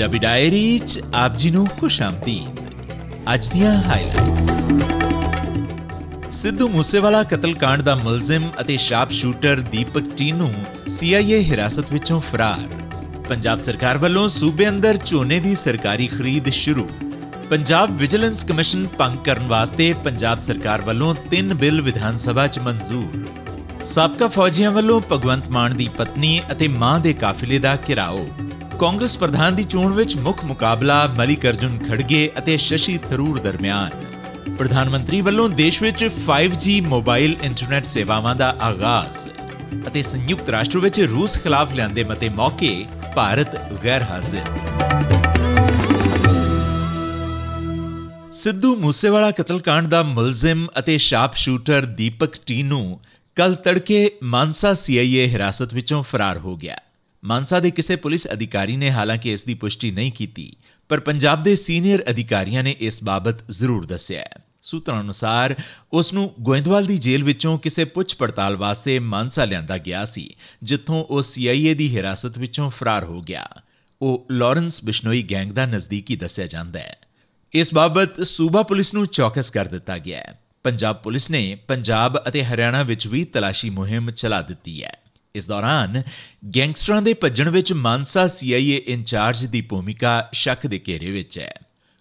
Punjabi diary ਚ ਆਪ ਜੀ ਨੂੰ ਖੁਸ਼ ਆਮਦੀਦ। ਅੱਜ ਦੀਆਂ ਹਾਈਲਾਈਟਸ ਸਿੱਧੂ ਮੂਸੇਵਾਲਾ ਕਤਲकांड ਦਾ ਮੁਲਜ਼ਮ ਅਤੇ sharp shooter Deepak Tinu CIA ਹਿਰਾਸਤ ਵਿੱਚੋਂ ਫਰਾਰ। ਪੰਜਾਬ ਸਰਕਾਰ ਵੱਲੋਂ ਸੂਬੇ ਅੰਦਰ ਝੋਨੇ ਦੀ ਸਰਕਾਰੀ ਖਰੀਦ ਸ਼ੁਰੂ। ਪੰਜਾਬ ਵਿਜੀਲੈਂਸ ਕਮਿਸ਼ਨ ਭੰਗ ਕਰਨ ਵਾਸਤੇ ਪੰਜਾਬ ਸਰਕਾਰ ਵੱਲੋਂ ਤਿੰਨ ਬਿੱਲ ਵਿਧਾਨ ਸਭਾ 'ਚ ਮਨਜ਼ੂਰ। ਸਾਬਕਾ ਫੌਜੀਆਂ ਵੱਲੋਂ ਭਗਵੰਤ ਮਾਨ ਦੀ ਪਤਨੀ ਅਤੇ ਮਾਂ ਦੇ ਕਾਫਿਲੇ ਦਾ ਘਿਰਾਓ। ਕਾਂਗਰਸ ਪ੍ਰਧਾਨ ਦੀ ਚੋਣ ਵਿੱਚ ਮੁੱਖ ਮੁਕਾਬਲਾ ਮਲਿਕ ਅਰਜੁਨ ਖੜਗੇ ਅਤੇ ਸ਼ਸ਼ੀ ਥਰੂਰ ਦਰਮਿਆਨ। ਪ੍ਰਧਾਨ ਮੰਤਰੀ ਵੱਲੋਂ ਦੇਸ਼ ਵਿੱਚ 5G ਮੋਬਾਈਲ ਇੰਟਰਨੈਟ ਸੇਵਾਵਾਂ ਦਾ ਆਗਾਜ਼ ਅਤੇ ਸੰਯੁਕਤ ਰਾਸ਼ਟਰ ਵਿੱਚ ਰੂਸ ਖਿਲਾਫ ਲਿਆਂਦੇ ਮਤੇ ਮੌਕੇ ਭਾਰਤ ਗੈਰ ਹਾਜ਼ਰ। ਸਿੱਧੂ ਮੂਸੇਵਾਲਾ ਕਤਲकांड ਦਾ ਮੁਲਜ਼ਮ ਅਤੇ ਸ਼ਾਰਪ ਸ਼ੂਟਰ ਦੀਪਕ ਟੀਨੂ ਕੱਲ ਤੜਕੇ ਮਾਨਸਾ ਸੀਆਈਏ ਹਿਰਾਸਤ ਵਿੱਚੋਂ ਫਰਾਰ ਹੋ ਗਿਆ। ਮਾਨਸਾ ਦੇ ਕਿਸੇ ਪੁਲਿਸ ਅਧਿਕਾਰੀ ਨੇ ਹਾਲਾਂਕਿ ਇਸ ਦੀ ਪੁਸ਼ਟੀ ਨਹੀਂ ਕੀਤੀ, ਪਰ ਪੰਜਾਬ ਦੇ ਸੀਨੀਅਰ ਅਧਿਕਾਰੀਆਂ ਨੇ ਇਸ ਬਾਬਤ ਜ਼ਰੂਰ ਦੱਸਿਆ ਹੈ। ਸੂਤਰਾਂ ਅਨੁਸਾਰ, ਉਸ ਨੂੰ ਗੋਇੰਦਵਾਲ ਦੀ ਜੇਲ੍ਹ ਵਿੱਚੋਂ ਕਿਸੇ ਪੁੱਛ ਪੜਤਾਲ ਵਾਸਤੇ ਮਾਨਸਾ ਲਿਆਂਦਾ ਗਿਆ ਸੀ, ਜਿੱਥੋਂ ਉਹ ਸੀਆਈਏ ਦੀ ਹਿਰਾਸਤ ਵਿੱਚੋਂ ਫਰਾਰ ਹੋ ਗਿਆ। ਉਹ ਲਾਰੈਂਸ ਬਿਸ਼ਨੋਈ ਗੈਂਗ ਦਾ ਨਜ਼ਦੀਕੀ ਦੱਸਿਆ ਜਾਂਦਾ ਹੈ। ਇਸ ਬਾਬਤ ਸੂਬਾ ਪੁਲਿਸ ਨੂੰ ਚੌਕਸ ਕਰ ਦਿੱਤਾ ਗਿਆ ਹੈ। ਪੰਜਾਬ ਪੁਲਿਸ ਨੇ ਪੰਜਾਬ ਅਤੇ ਹਰਿਆਣਾ ਵਿੱਚ ਵੀ ਤਲਾਸ਼ੀ ਮੁਹਿੰਮ ਚਲਾ ਦਿੱਤੀ ਹੈ। ਇਸ ਦੌਰਾਨ ਗੈਂਗਸਟਰਾਂ ਦੇ ਭੱਜਣ ਵਿੱਚ ਮਾਨਸਾ ਸੀਆਈਏ ਇੰਚਾਰਜ ਦੀ ਭੂਮਿਕਾ ਸ਼ੱਕ ਦੇ ਘੇਰੇ ਵਿੱਚ ਹੈ।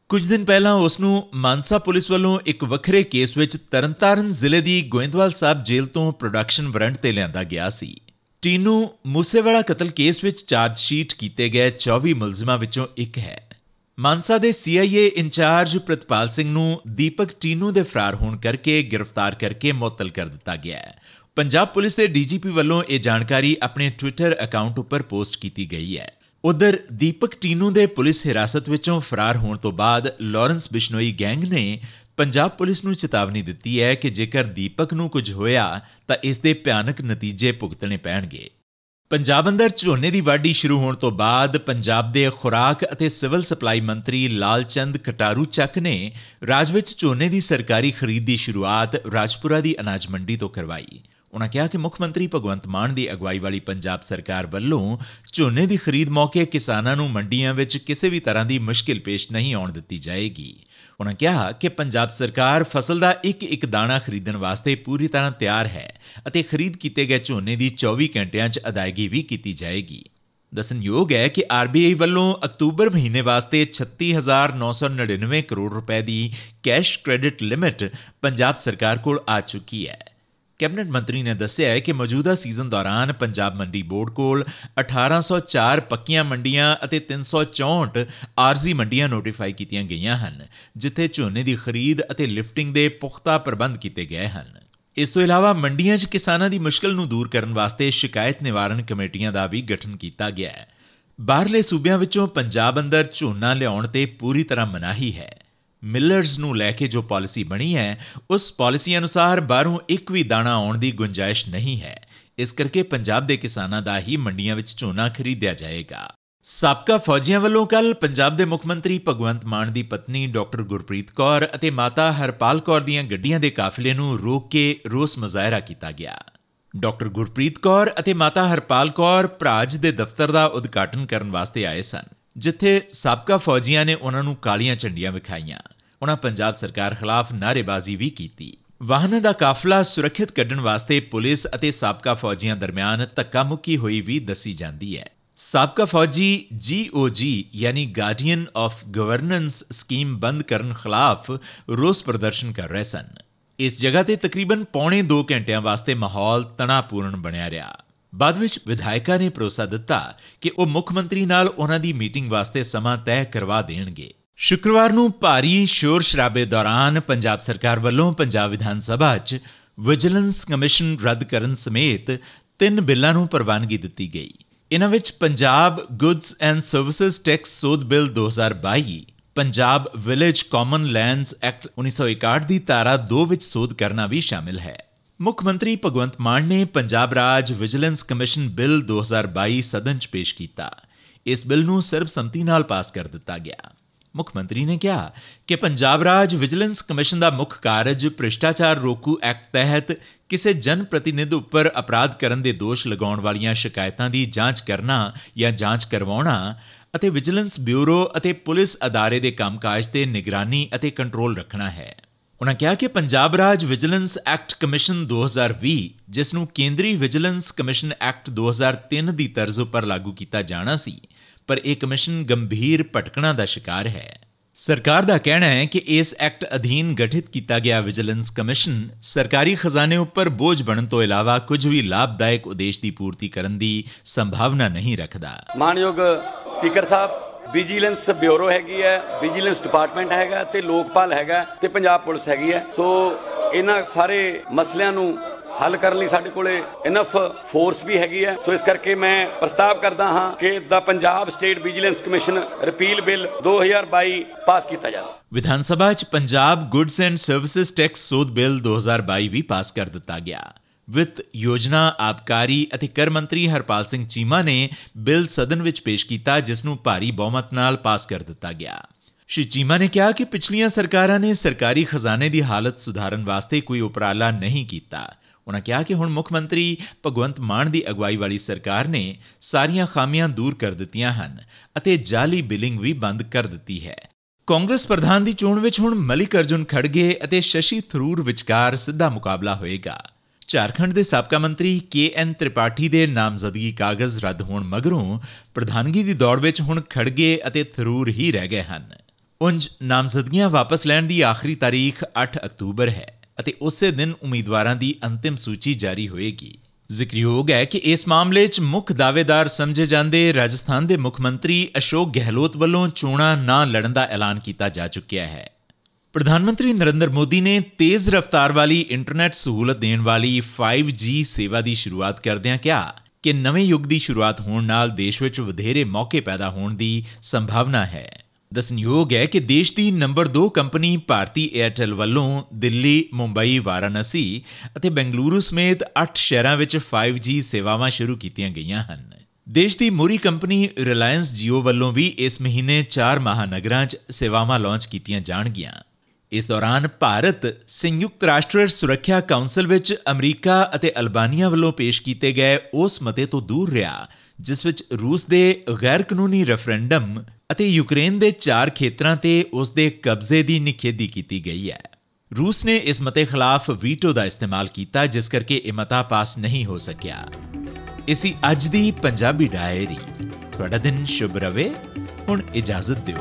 ਕੁਝ ਦਿਨ ਪਹਿਲਾਂ ਉਸ ਨੂੰ ਮਾਨਸਾ ਪੁਲਿਸ ਵੱਲੋਂ ਇੱਕ ਵੱਖਰੇ ਕੇਸ ਵਿੱਚ ਤਰਨਤਾਰਨ ਜ਼ਿਲ੍ਹੇ ਦੀ ਗੋਇੰਦਵਾਲ ਸਾਹਿਬ ਜੇਲ੍ਹ ਤੋਂ ਪ੍ਰੋਡਕਸ਼ਨ ਵਾਰੰਟ ਤੇ ਲਿਆਂਦਾ ਗਿਆ ਸੀ। ਟੀਨੂ ਮੂਸੇਵਾਲਾ ਕਤਲ ਕੇਸ ਵਿੱਚ ਚਾਰਜ ਸ਼ੀਟ ਕੀਤੇ ਗਏ 24 ਮੁਲਜ਼ਮਾਂ ਵਿੱਚੋਂ ਇੱਕ ਹੈ। ਮਾਨਸਾ ਦੇ ਸੀਆਈਏ ਇੰਚਾਰਜ ਪ੍ਰਤਪਾਲ ਸਿੰਘ ਨੂੰ ਦੀਪਕ ਟੀਨੂ ਦੇ ਫਰਾਰ ਹੋਣ ਕਰਕੇ ਗ੍ਰਿਫਤਾਰ ਕਰਕੇ ਮੁਅੱਤਲ ਕਰ ਦਿੱਤਾ ਗਿਆ ਹੈ। ਪੰਜਾਬ ਪੁਲਿਸ ਦੇ ਡੀਜੀਪੀ ਵੱਲੋਂ ਇਹ ਜਾਣਕਾਰੀ ਆਪਣੇ ਟਵਿੱਟਰ ਅਕਾਊਂਟ ਉੱਪਰ ਪੋਸਟ ਕੀਤੀ ਗਈ ਹੈ। ਉਧਰ ਦੀਪਕ ਟੀਨੂ ਦੇ ਪੁਲਿਸ ਹਿਰਾਸਤ ਵਿੱਚੋਂ ਫਰਾਰ ਹੋਣ ਤੋਂ ਬਾਅਦ ਲਾਰੈਂਸ ਬਿਸ਼ਨੋਈ ਗੈਂਗ ਨੇ ਪੰਜਾਬ ਪੁਲਿਸ ਨੂੰ ਚੇਤਾਵਨੀ ਦਿੱਤੀ ਹੈ ਕਿ ਜੇਕਰ ਦੀਪਕ ਨੂੰ ਕੁਝ ਹੋਇਆ ਤਾਂ ਇਸ ਦੇ ਭਿਆਨਕ ਨਤੀਜੇ ਭੁਗਤਣੇ ਪੈਣਗੇ। ਪੰਜਾਬ ਅੰਦਰ ਝੋਨੇ ਦੀ ਵਾਢੀ ਸ਼ੁਰੂ ਹੋਣ ਤੋਂ ਬਾਅਦ ਪੰਜਾਬ ਦੇ ਖੁਰਾਕ ਅਤੇ ਸਿਵਲ ਸਪਲਾਈ ਮੰਤਰੀ ਲਾਲਚੰਦ ਕਟਾਰੂ ਚੱਕ ਨੇ ਰਾਜ ਵਿੱਚ ਝੋਨੇ ਦੀ ਸਰਕਾਰੀ ਖਰੀਦ ਦੀ ਸ਼ੁਰੂਆਤ ਰਾਜਪੁਰਾ ਦੀ ਅਨਾਜ ਮੰਡੀ ਤੋਂ ਕਰਵਾਈ। ਉਹਨਾਂ ਕਿਹਾ ਕਿ ਮੁੱਖ ਮੰਤਰੀ ਭਗਵੰਤ ਮਾਨ ਦੀ ਅਗਵਾਈ ਵਾਲੀ ਪੰਜਾਬ ਸਰਕਾਰ ਵੱਲੋਂ ਝੋਨੇ ਦੀ ਖਰੀਦ ਮੌਕੇ ਕਿਸਾਨਾਂ ਨੂੰ ਮੰਡੀਆਂ ਵਿੱਚ ਕਿਸੇ ਵੀ ਤਰ੍ਹਾਂ ਦੀ ਮੁਸ਼ਕਿਲ ਪੇਸ਼ ਨਹੀਂ ਆਉਣ ਦਿੱਤੀ ਜਾਏਗੀ। ਉਹਨਾਂ ਕਿਹਾ ਕਿ ਪੰਜਾਬ ਸਰਕਾਰ ਫਸਲ ਦਾ ਇੱਕ ਇੱਕ ਦਾਣਾ ਖਰੀਦਣ ਵਾਸਤੇ ਪੂਰੀ ਤਰ੍ਹਾਂ ਤਿਆਰ ਹੈ ਅਤੇ ਖਰੀਦ ਕੀਤੇ ਗਏ ਝੋਨੇ ਦੀ 24 ਘੰਟਿਆਂ 'ਚ ਅਦਾਇਗੀ ਵੀ ਕੀਤੀ ਜਾਏਗੀ। ਦਸਨਯੋਗ ਹੈ ਕਿ ਆਰਬੀਆਈ ਵੱਲੋਂ ਅਕਤੂਬਰ ਮਹੀਨੇ ਵਾਸਤੇ 36999 ਕਰੋੜ ਰੁਪਏ ਦੀ ਕੈਸ਼ ਕ੍ਰੈਡਿਟ ਲਿਮਿਟ ਪੰਜਾਬ ਸਰਕਾਰ ਕੋਲ ਆ ਚੁੱਕੀ ਹੈ। ਕੈਬਨਿਟ ਮੰਤਰੀ ਨੇ ਦੱਸਿਆ ਹੈ ਕਿ ਮੌਜੂਦਾ ਸੀਜ਼ਨ ਦੌਰਾਨ ਪੰਜਾਬ ਮੰਡੀ ਬੋਰਡ ਕੋਲ 1804 ਪੱਕੀਆਂ ਮੰਡੀਆਂ ਅਤੇ 364 ਆਰਜ਼ੀ ਮੰਡੀਆਂ ਨੋਟੀਫਾਈ ਕੀਤੀਆਂ ਗਈਆਂ ਹਨ, ਜਿੱਥੇ ਝੋਨੇ ਦੀ ਖਰੀਦ ਅਤੇ ਲਿਫਟਿੰਗ ਦੇ ਪੁਖਤਾ ਪ੍ਰਬੰਧ ਕੀਤੇ ਗਏ ਹਨ। ਇਸ ਤੋਂ ਇਲਾਵਾ ਮੰਡੀਆਂ 'ਚ ਕਿਸਾਨਾਂ ਦੀ ਮੁਸ਼ਕਲ ਨੂੰ ਦੂਰ ਕਰਨ ਵਾਸਤੇ ਸ਼ਿਕਾਇਤ ਨਿਵਾਰਣ ਕਮੇਟੀਆਂ ਦਾ ਵੀ ਗਠਨ ਕੀਤਾ ਗਿਆ ਹੈ। ਬਾਹਰਲੇ ਸੂਬਿਆਂ ਵਿੱਚੋਂ ਪੰਜਾਬ ਅੰਦਰ ਝੋਨਾ ਲਿਆਉਣ ਤੇ ਪੂਰੀ ਤਰ੍ਹਾਂ ਮਨਾਹੀ ਹੈ। ਮਿਲਰਸ ਨੂੰ ਲੈ ਕੇ ਜੋ ਪਾਲਿਸੀ ਬਣੀ ਹੈ, ਉਸ ਪਾਲਿਸੀ ਅਨੁਸਾਰ ਬਾਹਰੋਂ ਇੱਕ ਵੀ ਦਾਣਾ ਆਉਣ ਦੀ ਗੁੰਜਾਇਸ਼ ਨਹੀਂ ਹੈ। ਇਸ ਕਰਕੇ ਪੰਜਾਬ ਦੇ ਕਿਸਾਨਾਂ ਦਾ ਹੀ ਮੰਡੀਆਂ ਵਿੱਚ ਝੋਨਾ ਖਰੀਦਿਆ ਜਾਏਗਾ। ਸਾਬਕਾ ਫੌਜੀਆਂ ਵੱਲੋਂ ਕੱਲ ਪੰਜਾਬ ਦੇ ਮੁੱਖ ਮੰਤਰੀ ਭਗਵੰਤ ਮਾਨ ਦੀ ਪਤਨੀ ਡਾਕਟਰ ਗੁਰਪ੍ਰੀਤ ਕੌਰ ਅਤੇ ਮਾਤਾ ਹਰਪਾਲ ਕੌਰ ਦੀਆਂ ਗੱਡੀਆਂ ਦੇ ਕਾਫਲੇ ਨੂੰ ਰੋਕ ਕੇ ਰੋਸ ਮੁਜ਼ਾਹਰਾ ਕੀਤਾ ਗਿਆ। ਡਾਕਟਰ ਗੁਰਪ੍ਰੀਤ ਕੌਰ ਅਤੇ ਮਾਤਾ ਹਰਪਾਲ ਕੌਰ ਭਰਾਜ ਦੇ ਦਫ਼ਤਰ ਦਾ ਉਦਘਾਟਨ ਕਰਨ ਵਾਸਤੇ ਆਏ ਸਨ। ਜਿੱਥੇ ਸਾਬਕਾ ਫੌਜੀਆਂ ਨੇ ਉਹਨਾਂ ਨੂੰ ਕਾਲੀਆਂ ਝੰਡੀਆਂ ਵਿਖਾਈਆਂ। ਉਹਨਾਂ ਪੰਜਾਬ ਸਰਕਾਰ ਖਿਲਾਫ ਨਾਰੇਬਾਜ਼ੀ ਵੀ ਕੀਤੀ। ਵਾਹਨਾਂ ਦਾ ਕਾਫਲਾ ਸੁਰੱਖਿਅਤ ਕੱਢਣ ਵਾਸਤੇ ਪੁਲਿਸ ਅਤੇ ਸਾਬਕਾ ਫੌਜੀਆਂ ਦਰਮਿਆਨ ਧੱਕਾ ਮੁੱਕੀ ਹੋਈ ਵੀ ਦੱਸੀ ਜਾਂਦੀ ਹੈ। ਸਾਬਕਾ ਫੌਜੀ ਜੀਓਜੀ ਯਾਨੀ ਗਾਰਡੀਅਨ ਆਫ ਗਵਰਨੈਂਸ ਸਕੀਮ ਬੰਦ ਕਰਨ ਖਿਲਾਫ ਰੋਸ ਪ੍ਰਦਰਸ਼ਨ ਕਰ ਰਹੇ ਸਨ। ਇਸ ਜਗ੍ਹਾ ਤੇ ਤਕਰੀਬਨ ਪੌਣੇ 2 ਘੰਟਿਆਂ ਵਾਸਤੇ ਮਾਹੌਲ ਤਣਾਪੂਰਨ ਬਣਿਆ ਰਿਹਾ। ਬਾਅਦ ਵਿੱਚ ਵਿਧਾਇਕਾਂ ਨੇ ਭਰੋਸਾ ਦਿੱਤਾ ਕਿ ਉਹ ਮੁੱਖ ਮੰਤਰੀ ਨਾਲ ਉਹਨਾਂ ਦੀ ਮੀਟਿੰਗ ਵਾਸਤੇ ਸਮਾਂ ਤੈਅ ਕਰਵਾ ਦੇਣਗੇ। ਸ਼ੁੱਕਰਵਾਰ ਨੂੰ ਭਾਰੀ ਸ਼ੋਰ ਸ਼ਰਾਬੇ ਦੌਰਾਨ ਪੰਜਾਬ ਸਰਕਾਰ ਵੱਲੋਂ ਪੰਜਾਬ ਵਿਧਾਨ ਸਭਾ 'ਚ ਵਿਜੀਲੈਂਸ ਕਮਿਸ਼ਨ ਰੱਦ ਕਰਨ ਸਮੇਤ ਤਿੰਨ ਬਿੱਲਾਂ ਨੂੰ ਪ੍ਰਵਾਨਗੀ ਦਿੱਤੀ ਗਈ। ਇਹਨਾਂ ਵਿੱਚ Punjab goods and services tax ਸੋਧ bill 2022 Punjab village common lands act 1961 ਦੀ ਧਾਰਾ 2 ਵਿੱਚ ਸੋਧ ਕਰਨਾ ਵੀ ਸ਼ਾਮਿਲ ਹੈ। ਮੁੱਖ ਮੰਤਰੀ ਭਗਵੰਤ ਮਾਨ ਨੇ ਪੰਜਾਬ ਰਾਜ ਵਿਜੀਲੈਂਸ ਕਮਿਸ਼ਨ ਬਿੱਲ 2022 ਸਦਨ 'ਚ ਪੇਸ਼ ਕੀਤਾ। ਇਸ ਬਿੱਲ ਨੂੰ ਸਰਬਸੰਮਤੀ ਨਾਲ ਪਾਸ ਕਰ ਦਿੱਤਾ ਗਿਆ। ਮੁੱਖ ਮੰਤਰੀ ਨੇ ਕਿਹਾ ਕਿ ਪੰਜਾਬ ਰਾਜ ਵਿਜੀਲੈਂਸ ਕਮਿਸ਼ਨ ਦਾ ਮੁੱਖ ਕਾਰਜ ਭ੍ਰਿਸ਼ਟਾਚਾਰ ਰੋਕੂ ਐਕਟ ਤਹਿਤ ਕਿਸੇ ਜਨ ਪ੍ਰਤੀਨਿਧ ਉੱਪਰ ਅਪਰਾਧ ਕਰਨ ਦੇ ਦੋਸ਼ ਲਗਾਉਣ ਵਾਲੀਆਂ ਸ਼ਿਕਾਇਤਾਂ ਦੀ ਜਾਂਚ ਕਰਨਾ ਜਾਂ ਜਾਂਚ ਕਰਵਾਉਣਾ ਅਤੇ ਵਿਜੀਲੈਂਸ ਬਿਊਰੋ ਅਤੇ ਪੁਲਿਸ ਅਦਾਰੇ ਦੇ ਕੰਮਕਾਜ ਤੇ ਨਿਗਰਾਨੀ ਅਤੇ ਕੰਟਰੋਲ ਰੱਖਣਾ ਹੈ। ਉਨ੍ਹਾਂ ਕਿਹਾ ਕਿ ਪੰਜਾਬ ਰਾਜ ਵਿਜੀਲੈਂਸ ਐਕਟ ਕਮਿਸ਼ਨ 2020 ਜਿਸ ਨੂੰ ਕੇਂਦਰੀ ਵਿਜੀਲੈਂਸ ਕਮਿਸ਼ਨ ਐਕਟ 2003 ਦੀ ਤਰਜ਼ ਉੱਪਰ ਲਾਗੂ ਕੀਤਾ ਜਾਣਾ ਸੀ, ਪਰ ਇਹ ਕਮਿਸ਼ਨ ਗੰਭੀਰ ਭਟਕਣਾ ਦਾ ਸ਼ਿਕਾਰ ਹੈ। ਸਰਕਾਰ ਦਾ ਕਹਿਣਾ ਹੈ ਕਿ ਇਸ ਐਕਟ ਅਧੀਨ ਗਠਿਤ ਕੀਤਾ ਗਿਆ ਵਿਜੀਲੈਂਸ ਕਮਿਸ਼ਨ ਸਰਕਾਰੀ ਖਜ਼ਾਨੇ ਉੱਪਰ ਬੋਝ ਬਣਨ ਤੋਂ ਇਲਾਵਾ ਕੁਝ ਵੀ ਲਾਭਦਾਇਕ ਉਦੇਸ਼ ਦੀ ਪੂਰਤੀ ਕਰਨ ਦੀ ਸੰਭਾਵਨਾ ਨਹੀਂ ਰੱਖਦਾ। ਮਾਨਯੋਗ ਸਪੀਕਰ ਸਾਹਿਬ ਵਿਜੀਲੈਂਸ ਬਿਊਰੋ ਹੈਗੀ ਹੈ, ਵਿਜੀਲੈਂਸ ਡਿਪਾਰਟਮੈਂਟ ਹੈਗਾ ਤੇ ਲੋਕਪਾਲ ਹੈਗਾ ਤੇ ਪੰਜਾਬ ਪੁਲਿਸ ਹੈਗੀ ਹੈ। ਸੋ ਇਹਨਾਂ ਸਾਰੇ ਮਸਲਿਆਂ ਨੂੰ ਹੱਲ ਕਰਨ ਲਈ ਸਾਡੇ ਕੋਲੇ ਇਨਫ ਫੋਰਸ ਵੀ ਹੈਗੀ ਹੈ। ਸੋ ਇਸ ਕਰਕੇ ਮੈਂ ਪ੍ਰਸਤਾਵ ਕਰਦਾ ਹਾਂ ਕਿ the Punjab state vigilance commission repeal bill 2022 pass ਕੀਤਾ ਜਾਵੇ। ਵਿਧਾਨ ਸਭਾ 'ਚ Punjab goods and services tax ਸੋਧ ਬਿੱਲ 2022 ਵੀ ਪਾਸ ਕਰ ਦਿੱਤਾ ਗਿਆ। ਵਿੱਤ ਯੋਜਨਾ, ਆਬਕਾਰੀ ਅਤੇ ਕਰ ਮੰਤਰੀ ਹਰਪਾਲ ਸਿੰਘ ਚੀਮਾ ਨੇ ਬਿੱਲ ਸਦਨ ਵਿੱਚ ਪੇਸ਼ ਕੀਤਾ, ਜਿਸ ਨੂੰ ਭਾਰੀ ਬਹੁਮਤ ਨਾਲ ਪਾਸ ਕਰ ਦਿੱਤਾ ਗਿਆ। ਸ਼੍ਰੀ ਚੀਮਾ ਨੇ ਕਿਹਾ ਕਿ ਪਿਛਲੀਆਂ ਸਰਕਾਰਾਂ ਨੇ ਸਰਕਾਰੀ ਖਜ਼ਾਨੇ ਦੀ ਹਾਲਤ ਸੁਧਾਰਨ ਵਾਸਤੇ ਕੋਈ ਉਪਰਾਲਾ ਨਹੀਂ ਕੀਤਾ। ਉਹਨਾਂ ਕਿਹਾ ਕਿ ਹੁਣ ਮੁੱਖ ਮੰਤਰੀ ਭਗਵੰਤ ਮਾਨ ਦੀ ਅਗਵਾਈ ਵਾਲੀ ਸਰਕਾਰ ਨੇ ਸਾਰੀਆਂ ਖਾਮੀਆਂ ਦੂਰ ਕਰ ਦਿੱਤੀਆਂ ਹਨ ਅਤੇ ਜਾਲੀ ਬਿਲਿੰਗ ਵੀ ਬੰਦ ਕਰ ਦਿੱਤੀ ਹੈ। ਕਾਂਗਰਸ ਪ੍ਰਧਾਨ ਦੀ ਚੋਣ ਵਿੱਚ ਹੁਣ ਮਲਿਕ ਅਰਜੁਨ ਖੜਗੇ ਅਤੇ ਸ਼ਸ਼ੀ ਥਰੂਰ ਵਿਚਕਾਰ ਸਿੱਧਾ ਮੁਕਾਬਲਾ ਹੋਏਗਾ। ਝਾਰਖੰਡ ਦੇ ਸਾਬਕਾ ਮੰਤਰੀ ਕੇ ਐਨ ਤ੍ਰਿਪਾਠੀ ਦੇ ਨਾਮਜ਼ਦਗੀ ਕਾਗਜ਼ ਰੱਦ ਹੋਣ ਮਗਰੋਂ ਪ੍ਰਧਾਨਗੀ ਦੀ ਦੌੜ ਵਿੱਚ ਹੁਣ ਖੜਗੇ ਅਤੇ ਥਰੂਰ ਹੀ ਰਹਿ ਗਏ ਹਨ। ਉੰਜ ਨਾਮਜ਼ਦਗੀਆਂ ਵਾਪਸ ਲੈਣ ਦੀ ਆਖਰੀ ਤਾਰੀਖ 8 ਅਕਤੂਬਰ ਹੈ ਅਤੇ ਉਸੇ ਦਿਨ ਉਮੀਦਵਾਰਾਂ ਦੀ ਅੰਤਿਮ ਸੂਚੀ ਜਾਰੀ ਹੋਏਗੀ। ਜ਼ਿਕਰਯੋਗ ਹੈ ਕਿ ਇਸ ਮਾਮਲੇ 'ਚ ਮੁੱਖ ਦਾਅਵੇਦਾਰ ਸਮਝੇ ਜਾਂਦੇ ਰਾਜਸਥਾਨ ਦੇ ਮੁੱਖ ਮੰਤਰੀ ਅਸ਼ੋਕ ਗਹਿਲੋਤ ਵੱਲੋਂ ਚੋਣਾਂ ਨਾ ਲੜਨ ਦਾ ਐਲਾਨ ਕੀਤਾ ਜਾ ਚੁੱਕਿਆ ਹੈ। ਪ੍ਰਧਾਨ ਮੰਤਰੀ ਨਰਿੰਦਰ ਮੋਦੀ ਨੇ ਤੇਜ਼ ਰਫ਼ਤਾਰ ਵਾਲੀ ਇੰਟਰਨੈਟ ਸਹੂਲਤ ਦੇਣ ਵਾਲੀ 5G ਸੇਵਾ ਦੀ ਸ਼ੁਰੂਆਤ ਕਰਦਿਆਂ ਕਿਹਾ ਕਿ ਨਵੇਂ ਯੁੱਗ ਦੀ ਸ਼ੁਰੂਆਤ ਹੋਣ ਨਾਲ ਦੇਸ਼ ਵਿੱਚ ਵਧੇਰੇ ਮੌਕੇ ਪੈਦਾ ਹੋਣ ਦੀ ਸੰਭਾਵਨਾ ਹੈ। ਦਸਨਯੋਗ ਹੈ ਕਿ ਦੇਸ਼ ਦੀ ਨੰਬਰ 2 ਕੰਪਨੀ ਭਾਰਤੀ 에ਅਰਟੈਲ ਵੱਲੋਂ ਦਿੱਲੀ, ਮੁੰਬਈ, ਵਾਰਾਣਸੀ ਅਤੇ ਬੈਂਗਲੁਰੂ ਸਮੇਤ 8 ਸ਼ਹਿਰਾਂ ਵਿੱਚ 5G ਸੇਵਾਵਾਂ ਸ਼ੁਰੂ ਕੀਤੀਆਂ ਗਈਆਂ ਹਨ। ਦੇਸ਼ ਦੀ ਮੋਰੀ ਕੰਪਨੀ ਰਿਲਾਇੰਸ ਜੀਓ ਵੱਲੋਂ ਵੀ ਇਸ ਮਹੀਨੇ 4 ਮਹਾਨਗਰਾਂ 'ਚ ਸੇਵਾਵਾਂ ਲਾਂਚ ਕੀਤੀਆਂ ਜਾਣਗੀਆਂ। ਇਸ ਦੌਰਾਨ ਭਾਰਤ ਸੰਯੁਕਤ ਰਾਸ਼ਟਰ ਸੁਰੱਖਿਆ ਕਾਉਂਸਲ ਵਿੱਚ ਅਮਰੀਕਾ ਅਤੇ ਅਲਬਾਨੀਆ ਵੱਲੋਂ ਪੇਸ਼ ਕੀਤੇ ਗਏ ਉਸ ਮਤੇ ਤੋਂ ਦੂਰ ਰਿਹਾ, ਜਿਸ ਵਿੱਚ ਰੂਸ ਦੇ ਗੈਰ ਕਾਨੂੰਨੀ ਰੈਫਰੈਂਡਮ ਅਤੇ ਯੂਕਰੇਨ ਦੇ ਚਾਰ ਖੇਤਰਾਂ ਤੇ ਉਸ ਦੇ ਕਬਜ਼ੇ ਦੀ ਨਿਖੇਧੀ ਕੀਤੀ ਗਈ ਹੈ। ਰੂਸ ਨੇ ਇਸ ਮਤੇ ਖਿਲਾਫ ਵੀਟੋ ਦਾ ਇਸਤੇਮਾਲ ਕੀਤਾ, ਜਿਸ ਕਰਕੇ ਇਹ ਮਤਾ ਪਾਸ ਨਹੀਂ ਹੋ ਸਕਿਆ। ਇਸੀ ਅੱਜ ਦੀ ਪੰਜਾਬੀ ਡਾਇਰੀ। ਤੁਹਾਡਾ ਦਿਨ ਸ਼ੁਭ ਰਵੇ। ਹੁਣ ਇਜਾਜ਼ਤ ਦਿਓ।